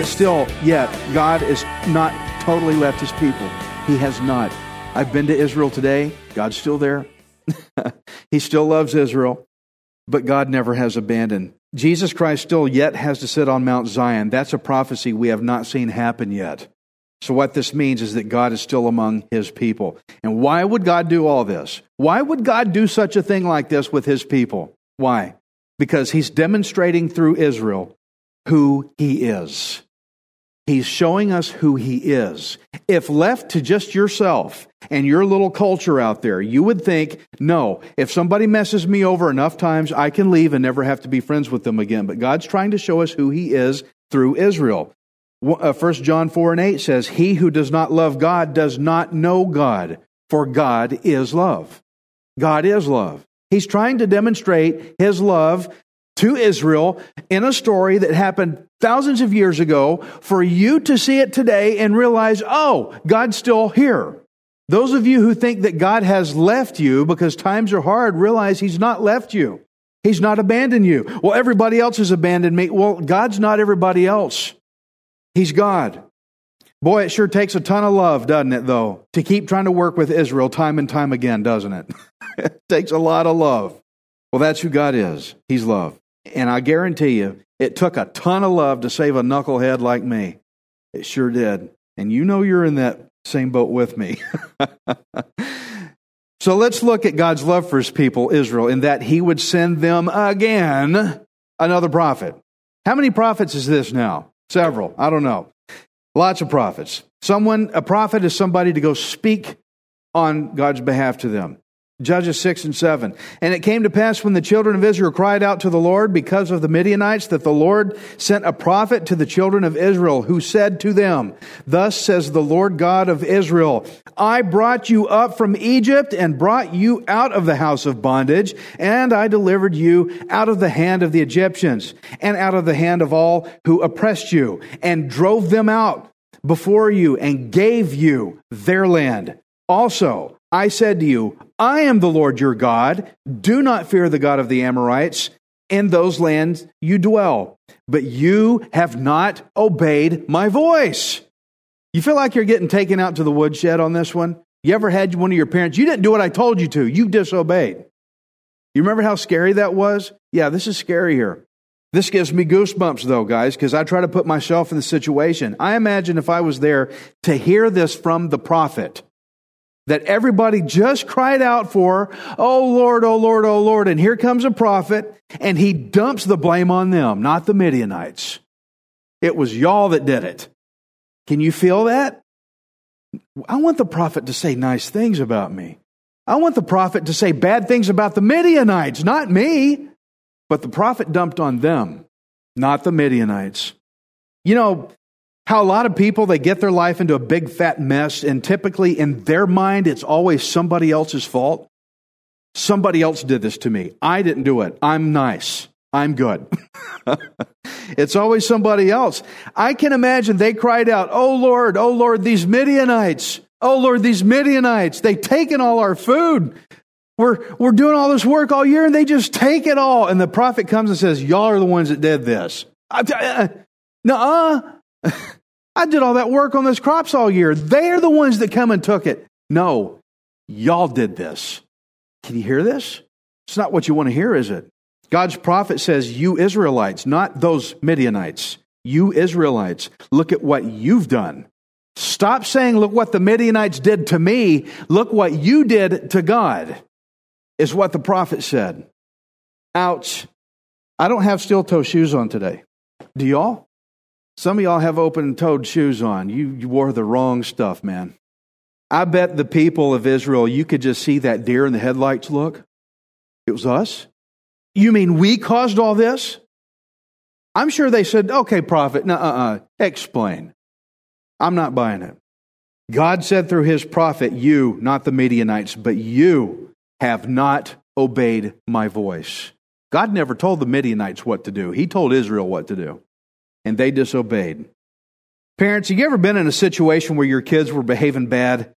But still, yet, God is not totally left his people. He has not. I've been to Israel today. God's still there. He still loves Israel, but God never has abandoned. Jesus Christ still yet has to sit on Mount Zion. That's a prophecy we have not seen happen yet. So, what this means is that God is still among his people. And why would God do all this? Why would God do such a thing like this with his people? Why? Because he's demonstrating through Israel who he is. He's showing us who he is. If left to just yourself and your little culture out there, you would think, no, if somebody messes me over enough times, I can leave and never have to be friends with them again. But God's trying to show us who he is through Israel. 1 uh, John 4 and 8 says, He who does not love God does not know God, for God is love. God is love. He's trying to demonstrate his love to Israel in a story that happened thousands of years ago for you to see it today and realize, oh, God's still here. Those of you who think that God has left you because times are hard, realize He's not left you. He's not abandoned you. Well, everybody else has abandoned me. Well, God's not everybody else. He's God. Boy, it sure takes a ton of love, doesn't it, though, to keep trying to work with Israel time and time again, doesn't it? it takes a lot of love. Well, that's who God is. He's love. And I guarantee you, it took a ton of love to save a knucklehead like me. It sure did. And you know you're in that same boat with me. so let's look at God's love for his people, Israel, in that he would send them again another prophet. How many prophets is this now? Several. I don't know. Lots of prophets. Someone, a prophet is somebody to go speak on God's behalf to them. Judges 6 and 7. And it came to pass when the children of Israel cried out to the Lord because of the Midianites that the Lord sent a prophet to the children of Israel who said to them, Thus says the Lord God of Israel, I brought you up from Egypt and brought you out of the house of bondage, and I delivered you out of the hand of the Egyptians and out of the hand of all who oppressed you and drove them out before you and gave you their land. Also, I said to you, I am the Lord your God. Do not fear the God of the Amorites in those lands you dwell. But you have not obeyed my voice. You feel like you're getting taken out to the woodshed on this one? You ever had one of your parents, you didn't do what I told you to, you disobeyed. You remember how scary that was? Yeah, this is scary here. This gives me goosebumps, though, guys, because I try to put myself in the situation. I imagine if I was there to hear this from the prophet that everybody just cried out for, oh Lord, oh Lord, oh Lord. And here comes a prophet, and he dumps the blame on them, not the Midianites. It was y'all that did it. Can you feel that? I want the prophet to say nice things about me. I want the prophet to say bad things about the Midianites, not me. But the prophet dumped on them, not the Midianites. You know, how a lot of people they get their life into a big fat mess and typically in their mind it's always somebody else's fault. Somebody else did this to me. I didn't do it. I'm nice. I'm good. It's always somebody else. I can imagine they cried out oh lord oh lord these midianites. Oh lord these midianites. They've taken all our food. We're, we're doing all this work all year and they just take it all. And the prophet comes and says y'all are the ones that did this. No I did all that work on those crops all year. They're the ones that come and took it. No, y'all did this. Can you hear this? It's not what you want to hear, is it? God's prophet says, You Israelites, not those Midianites, you Israelites, look at what you've done. Stop saying, Look what the Midianites did to me. Look what you did to God, is what the prophet said. Ouch. I don't have steel toe shoes on today. Do y'all? Some of y'all have open toed shoes on. You, you wore the wrong stuff, man. I bet the people of Israel, you could just see that deer in the headlights look. It was us. You mean we caused all this? I'm sure they said, okay, prophet, uh, uh, explain. I'm not buying it. God said through his prophet, you, not the Midianites, but you have not obeyed my voice. God never told the Midianites what to do. He told Israel what to do. And they disobeyed. Parents, have you ever been in a situation where your kids were behaving bad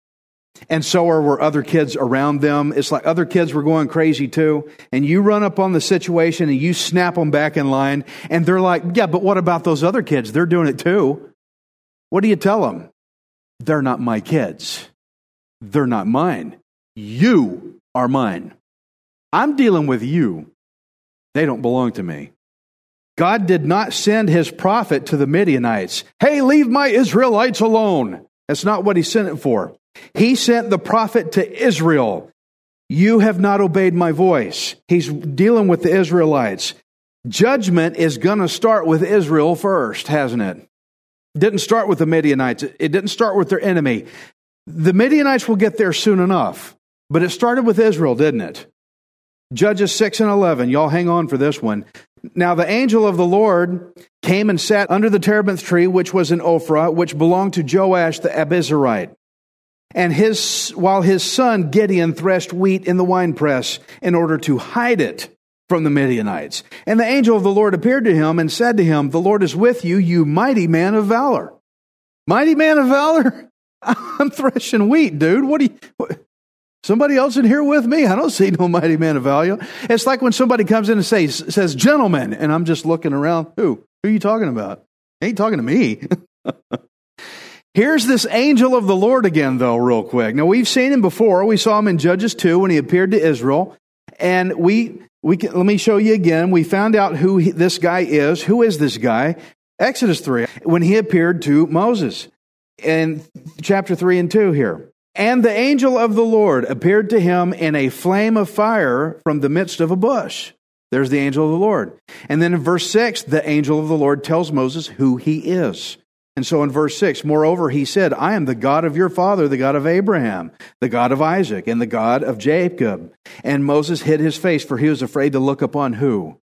and so are were other kids around them. It's like other kids were going crazy too. And you run up on the situation and you snap them back in line. And they're like, yeah, but what about those other kids? They're doing it too. What do you tell them? They're not my kids. They're not mine. You are mine. I'm dealing with you. They don't belong to me. God did not send his prophet to the Midianites. Hey, leave my Israelites alone. That's not what he sent it for. He sent the prophet to Israel. You have not obeyed my voice. He's dealing with the Israelites. Judgment is going to start with Israel first, hasn't it? Didn't start with the Midianites. It didn't start with their enemy. The Midianites will get there soon enough, but it started with Israel, didn't it? Judges 6 and 11. Y'all hang on for this one. Now the angel of the Lord came and sat under the terebinth tree, which was in Ophrah, which belonged to Joash the Abiezrite. And his, while his son Gideon threshed wheat in the winepress in order to hide it from the Midianites. And the angel of the Lord appeared to him and said to him, The Lord is with you, you mighty man of valor. Mighty man of valor? I'm threshing wheat, dude. What do you. What? Somebody else in here with me? I don't see no mighty man of value. It's like when somebody comes in and says, says gentlemen, and I'm just looking around. Who? Who are you talking about? ain't talking to me. Here's this angel of the Lord again, though, real quick. Now, we've seen him before. We saw him in Judges 2 when he appeared to Israel. And we, we can, let me show you again. We found out who he, this guy is. Who is this guy? Exodus 3, when he appeared to Moses in chapter 3 and 2 here. And the angel of the Lord appeared to him in a flame of fire from the midst of a bush. There's the angel of the Lord. And then in verse 6, the angel of the Lord tells Moses who he is. And so in verse 6, moreover, he said, I am the God of your father, the God of Abraham, the God of Isaac, and the God of Jacob. And Moses hid his face, for he was afraid to look upon who?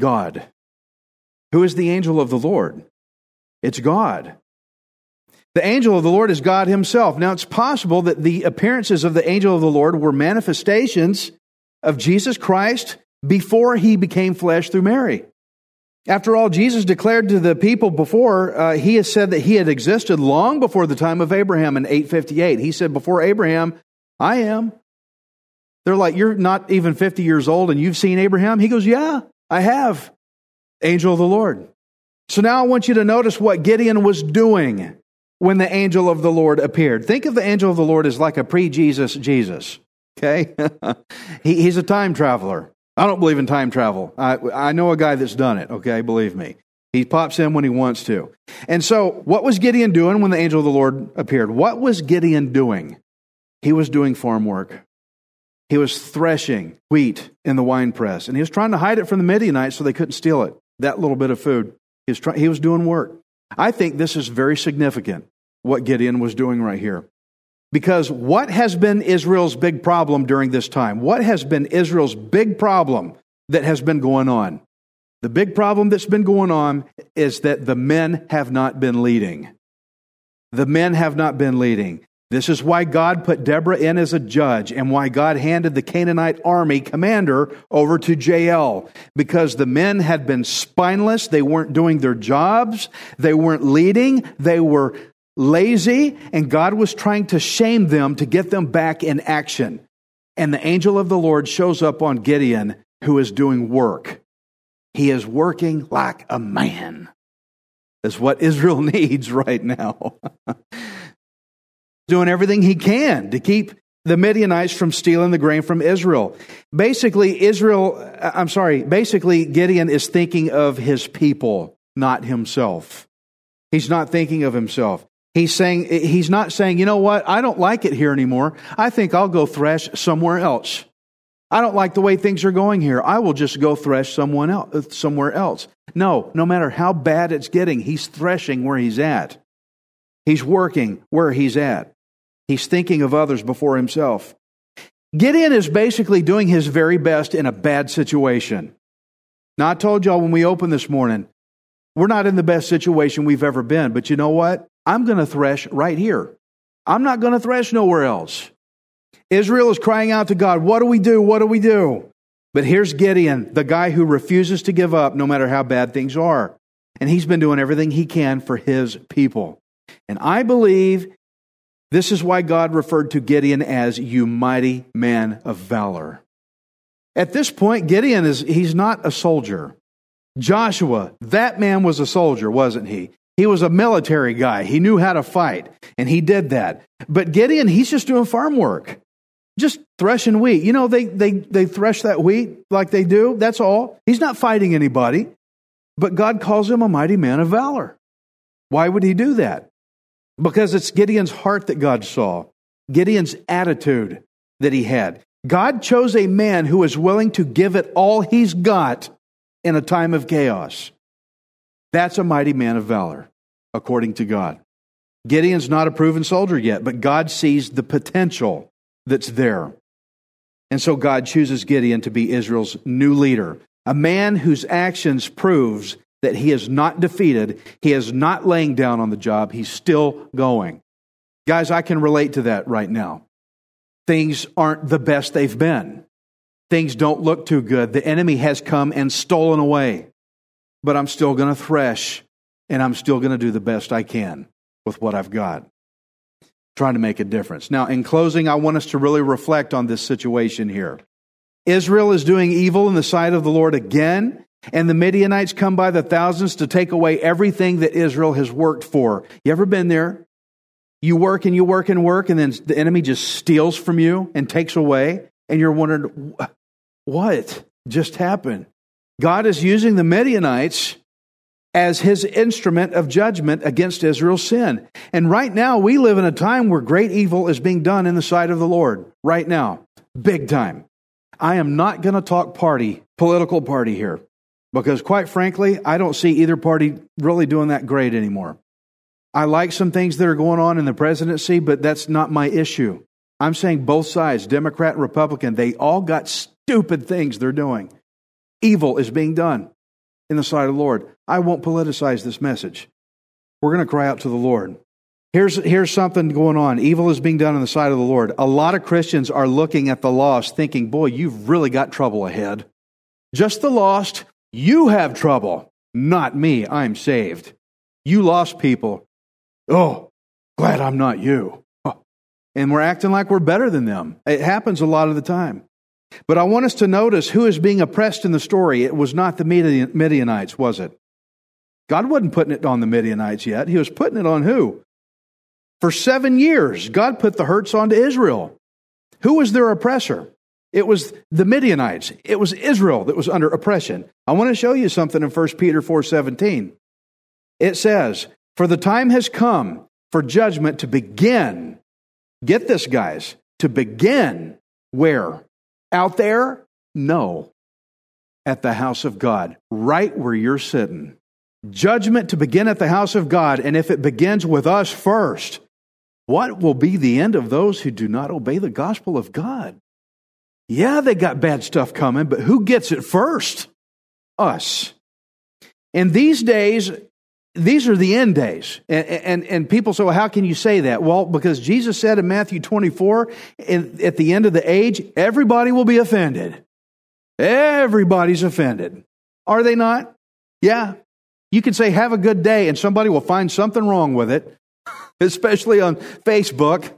God. Who is the angel of the Lord? It's God. The angel of the Lord is God himself. Now, it's possible that the appearances of the angel of the Lord were manifestations of Jesus Christ before he became flesh through Mary. After all, Jesus declared to the people before, uh, he has said that he had existed long before the time of Abraham in 858. He said, Before Abraham, I am. They're like, You're not even 50 years old and you've seen Abraham? He goes, Yeah, I have. Angel of the Lord. So now I want you to notice what Gideon was doing when the angel of the Lord appeared. Think of the angel of the Lord as like a pre Jesus Jesus. Okay? he, he's a time traveler. I don't believe in time travel. I, I know a guy that's done it, okay? Believe me. He pops in when he wants to. And so, what was Gideon doing when the angel of the Lord appeared? What was Gideon doing? He was doing farm work. He was threshing wheat in the wine press, and he was trying to hide it from the Midianites so they couldn't steal it, that little bit of food. He was, try- he was doing work. I think this is very significant, what Gideon was doing right here. Because what has been Israel's big problem during this time? What has been Israel's big problem that has been going on? The big problem that's been going on is that the men have not been leading. The men have not been leading. This is why God put Deborah in as a judge and why God handed the Canaanite army commander over to Jael. Because the men had been spineless. They weren't doing their jobs. They weren't leading. They were lazy, and God was trying to shame them to get them back in action. And the angel of the Lord shows up on Gideon, who is doing work. He is working like a man. That's what Israel needs right now. doing everything he can to keep the Midianites from stealing the grain from Israel. Basically, Israel, uh, I'm sorry, basically, Gideon is thinking of his people, not himself. He's not thinking of himself. He's saying, he's not saying, you know what, I don't like it here anymore. I think I'll go thresh somewhere else. I don't like the way things are going here. I will just go thresh someone else, somewhere else. No, no matter how bad it's getting, he's threshing where he's at. He's working where he's at. He's thinking of others before himself. Gideon is basically doing his very best in a bad situation. Now, I told y'all when we opened this morning, we're not in the best situation we've ever been, but you know what? I'm going to thresh right here. I'm not going to thresh nowhere else. Israel is crying out to God, What do we do? What do we do? But here's Gideon, the guy who refuses to give up no matter how bad things are. And he's been doing everything he can for his people. And I believe this is why God referred to Gideon as you mighty man of valor. At this point, Gideon is he's not a soldier. Joshua, that man was a soldier, wasn't he? He was a military guy. He knew how to fight, and he did that. But Gideon, he's just doing farm work, just threshing wheat. You know, they, they, they thresh that wheat like they do. That's all. He's not fighting anybody. But God calls him a mighty man of valor. Why would he do that? Because it's Gideon's heart that God saw, Gideon's attitude that he had. God chose a man who is willing to give it all he's got in a time of chaos. That's a mighty man of valor, according to God. Gideon's not a proven soldier yet, but God sees the potential that's there. And so God chooses Gideon to be Israel's new leader, a man whose actions proves that he is not defeated, he is not laying down on the job, he's still going. Guys, I can relate to that right now. Things aren't the best they've been. Things don't look too good. The enemy has come and stolen away but I'm still going to thresh and I'm still going to do the best I can with what I've got, trying to make a difference. Now, in closing, I want us to really reflect on this situation here. Israel is doing evil in the sight of the Lord again, and the Midianites come by the thousands to take away everything that Israel has worked for. You ever been there? You work and you work and work, and then the enemy just steals from you and takes away, and you're wondering, what just happened? God is using the Midianites as his instrument of judgment against Israel's sin. And right now, we live in a time where great evil is being done in the sight of the Lord. Right now, big time. I am not going to talk party, political party here, because quite frankly, I don't see either party really doing that great anymore. I like some things that are going on in the presidency, but that's not my issue. I'm saying both sides, Democrat and Republican, they all got stupid things they're doing evil is being done in the sight of the Lord. I won't politicize this message. We're going to cry out to the Lord. Here's, here's something going on. Evil is being done in the sight of the Lord. A lot of Christians are looking at the lost thinking, boy, you've really got trouble ahead. Just the lost, you have trouble. Not me. I'm saved. You lost people. Oh, glad I'm not you. And we're acting like we're better than them. It happens a lot of the time. But I want us to notice who is being oppressed in the story. It was not the Midianites, was it? God wasn't putting it on the Midianites yet. He was putting it on who? For seven years, God put the hurts onto Israel. Who was their oppressor? It was the Midianites. It was Israel that was under oppression. I want to show you something in 1 Peter 4:17. It says, "For the time has come for judgment to begin." Get this, guys, to begin where? Out there? No. At the house of God, right where you're sitting. Judgment to begin at the house of God, and if it begins with us first, what will be the end of those who do not obey the gospel of God? Yeah, they got bad stuff coming, but who gets it first? Us. In these days, these are the end days. And, and, and, people say, well, how can you say that? Well, because Jesus said in Matthew 24, at the end of the age, everybody will be offended. Everybody's offended. Are they not? Yeah. You can say, have a good day, and somebody will find something wrong with it, especially on Facebook.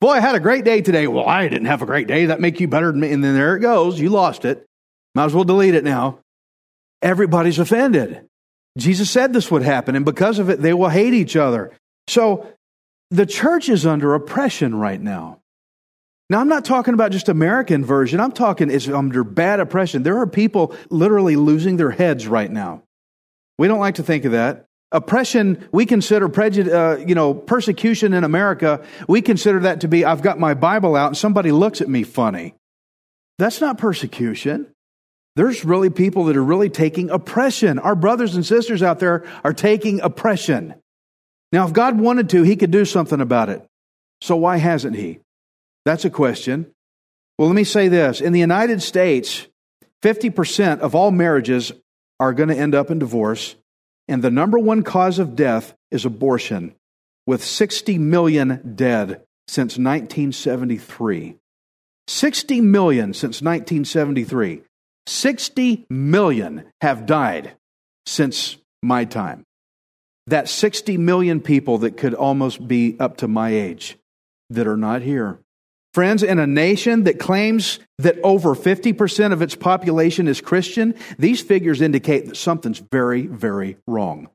Boy, I had a great day today. Well, I didn't have a great day. That make you better than me. And then there it goes. You lost it. Might as well delete it now. Everybody's offended. Jesus said this would happen, and because of it, they will hate each other. So the church is under oppression right now. Now, I'm not talking about just American version. I'm talking it's under bad oppression. There are people literally losing their heads right now. We don't like to think of that. Oppression, we consider prejudice, uh, you know, persecution in America. We consider that to be, I've got my Bible out and somebody looks at me funny. That's not persecution. There's really people that are really taking oppression. Our brothers and sisters out there are taking oppression. Now, if God wanted to, He could do something about it. So why hasn't He? That's a question. Well, let me say this. In the United States, 50% of all marriages are going to end up in divorce, and the number one cause of death is abortion, with 60 million dead since 1973. 60 million since 1973. 60 million have died since my time. That 60 million people that could almost be up to my age that are not here. Friends, in a nation that claims that over 50% of its population is Christian, these figures indicate that something's very, very wrong.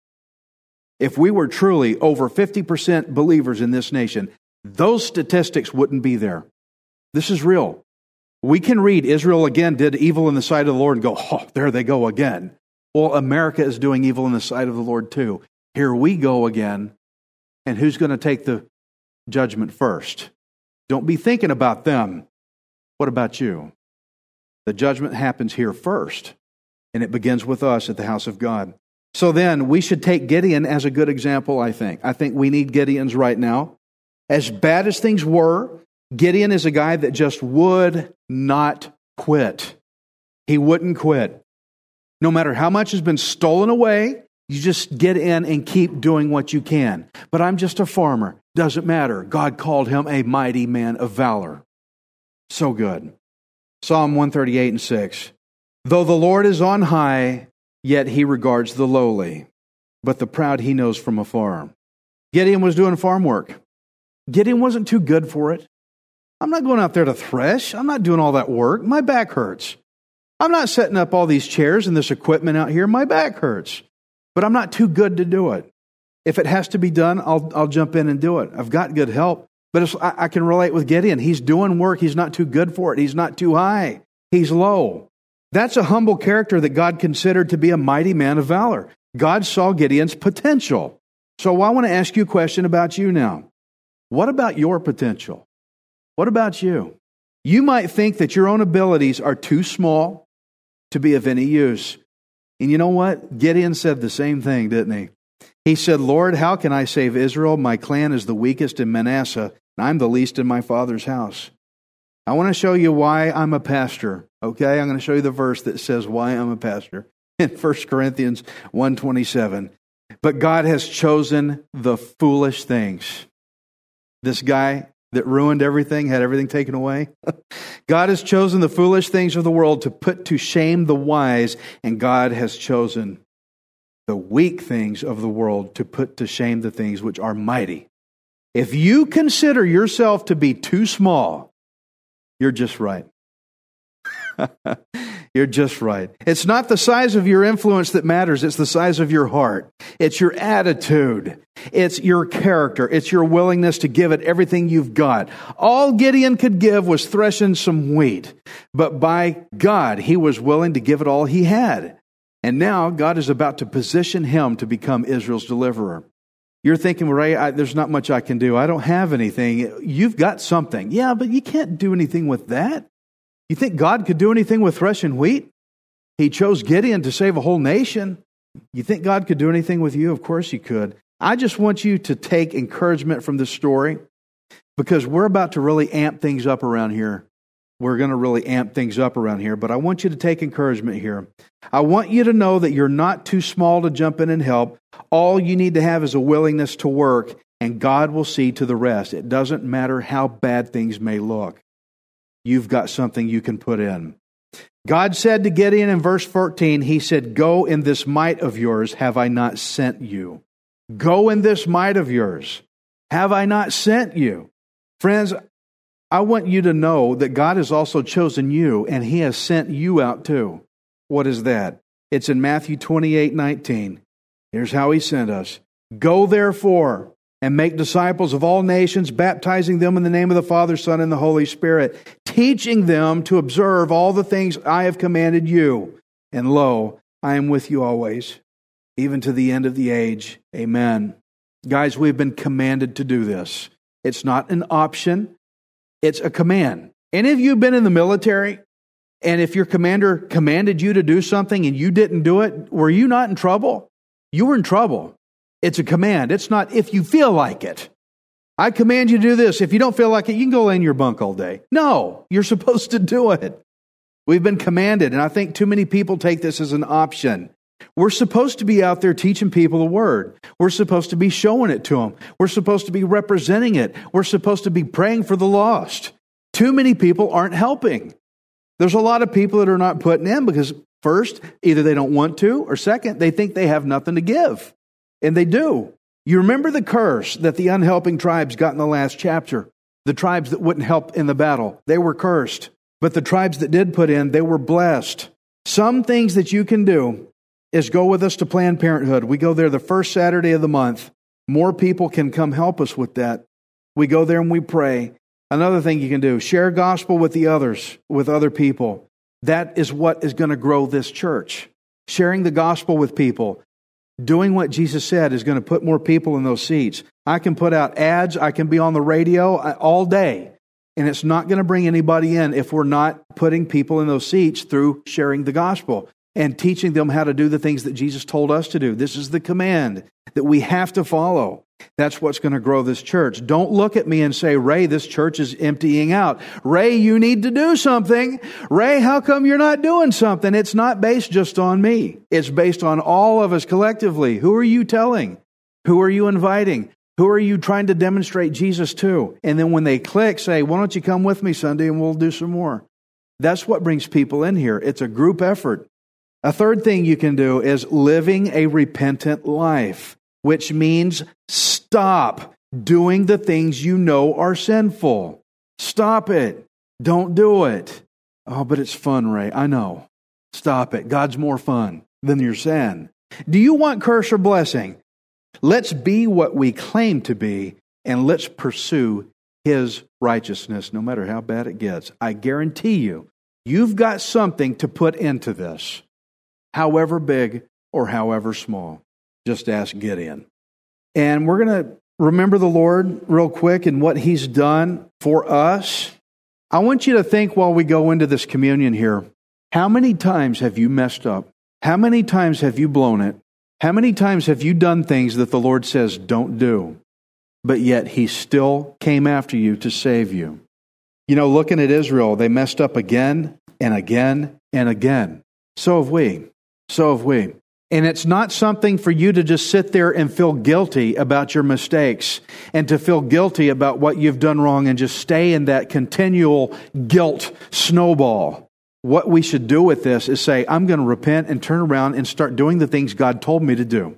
If we were truly over 50% believers in this nation, those statistics wouldn't be there. This is real. We can read Israel again did evil in the sight of the Lord and go, oh, there they go again. Well, America is doing evil in the sight of the Lord too. Here we go again. And who's going to take the judgment first? Don't be thinking about them. What about you? The judgment happens here first, and it begins with us at the house of God. So then, we should take Gideon as a good example, I think. I think we need Gideons right now. As bad as things were, Gideon is a guy that just would not quit. He wouldn't quit. No matter how much has been stolen away, you just get in and keep doing what you can. But I'm just a farmer. Doesn't matter. God called him a mighty man of valor. So good. Psalm 138 and 6. Though the Lord is on high, yet he regards the lowly, but the proud he knows from afar. Gideon was doing farm work. Gideon wasn't too good for it. I'm not going out there to thresh. I'm not doing all that work. My back hurts. I'm not setting up all these chairs and this equipment out here. My back hurts. But I'm not too good to do it. If it has to be done, I'll, I'll jump in and do it. I've got good help. But I, I can relate with Gideon. He's doing work. He's not too good for it. He's not too high. He's low. That's a humble character that God considered to be a mighty man of valor. God saw Gideon's potential. So I want to ask you a question about you now. What about your potential? What about you? You might think that your own abilities are too small to be of any use. And you know what? Gideon said the same thing, didn't he? He said, Lord, how can I save Israel? My clan is the weakest in Manasseh, and I'm the least in my father's house. I want to show you why I'm a pastor. Okay? I'm going to show you the verse that says why I'm a pastor in 1 Corinthians 127. But God has chosen the foolish things. This guy that ruined everything, had everything taken away. God has chosen the foolish things of the world to put to shame the wise, and God has chosen the weak things of the world to put to shame the things which are mighty. If you consider yourself to be too small, you're just right. You're just right. It's not the size of your influence that matters, it's the size of your heart. It's your attitude. It's your character. It's your willingness to give it everything you've got. All Gideon could give was threshing some wheat, but by God, he was willing to give it all he had. And now God is about to position him to become Israel's deliverer. You're thinking, Ray, I, there's not much I can do. I don't have anything. You've got something. Yeah, but you can't do anything with that. You think God could do anything with threshing wheat? He chose Gideon to save a whole nation. You think God could do anything with you? Of course He could. I just want you to take encouragement from this story because we're about to really amp things up around here. We're going to really amp things up around here, but I want you to take encouragement here. I want you to know that you're not too small to jump in and help. All you need to have is a willingness to work, and God will see to the rest. It doesn't matter how bad things may look you've got something you can put in. God said to Gideon in verse 14, He said, Go in this might of yours, have I not sent you? Go in this might of yours, have I not sent you? Friends, I want you to know that God has also chosen you and He has sent you out too. What is that? It's in Matthew 28 19. Here's how He sent us Go therefore and make disciples of all nations, baptizing them in the name of the Father, Son, and the Holy Spirit, teaching them to observe all the things I have commanded you. And lo, I am with you always, even to the end of the age. Amen. Guys, we've been commanded to do this. It's not an option, it's a command. Any of you have been in the military? And if your commander commanded you to do something and you didn't do it, were you not in trouble? You were in trouble. It's a command. It's not if you feel like it. I command you to do this. If you don't feel like it, you can go lay in your bunk all day. No, you're supposed to do it. We've been commanded, and I think too many people take this as an option. We're supposed to be out there teaching people the word. We're supposed to be showing it to them. We're supposed to be representing it. We're supposed to be praying for the lost. Too many people aren't helping. There's a lot of people that are not putting in because, first, either they don't want to, or second, they think they have nothing to give. And they do. You remember the curse that the unhelping tribes got in the last chapter? The tribes that wouldn't help in the battle, they were cursed. But the tribes that did put in, they were blessed. Some things that you can do is go with us to Planned Parenthood. We go there the first Saturday of the month. More people can come help us with that. We go there and we pray. Another thing you can do, share gospel with the others, with other people. That is what is going to grow this church. Sharing the gospel with people. Doing what Jesus said is going to put more people in those seats. I can put out ads, I can be on the radio uh, all day, and it's not going to bring anybody in if we're not putting people in those seats through sharing the gospel and teaching them how to do the things that Jesus told us to do. This is the command that we have to follow. That's what's going to grow this church. Don't look at me and say, Ray, this church is emptying out. Ray, you need to do something. Ray, how come you're not doing something? It's not based just on me. It's based on all of us collectively. Who are you telling? Who are you inviting? Who are you trying to demonstrate Jesus to? And then when they click, say, why don't you come with me Sunday and we'll do some more? That's what brings people in here. It's a group effort. A third thing you can do is living a repentant life, which means stop doing the things you know are sinful. Stop it. Don't do it. Oh, but it's fun, Ray. I know. Stop it. God's more fun than your sin. Do you want curse or blessing? Let's be what we claim to be and let's pursue His righteousness no matter how bad it gets. I guarantee you, you've got something to put into this however big or however small. Just ask Gideon. And we're going to remember the Lord real quick and what he's done for us. I want you to think while we go into this communion here how many times have you messed up? How many times have you blown it? How many times have you done things that the Lord says don't do, but yet he still came after you to save you? You know, looking at Israel, they messed up again and again and again. So have we. So have we. And it's not something for you to just sit there and feel guilty about your mistakes and to feel guilty about what you've done wrong and just stay in that continual guilt snowball. What we should do with this is say, I'm going to repent and turn around and start doing the things God told me to do.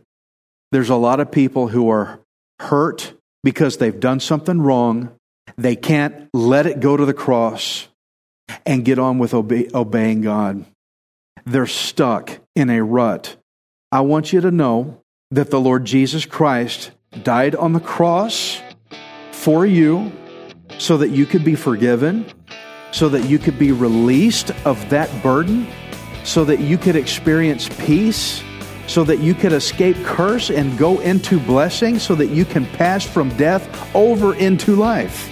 There's a lot of people who are hurt because they've done something wrong. They can't let it go to the cross and get on with obe- obeying God they're stuck in a rut. I want you to know that the Lord Jesus Christ died on the cross for you so that you could be forgiven, so that you could be released of that burden, so that you could experience peace, so that you could escape curse and go into blessing, so that you can pass from death over into life.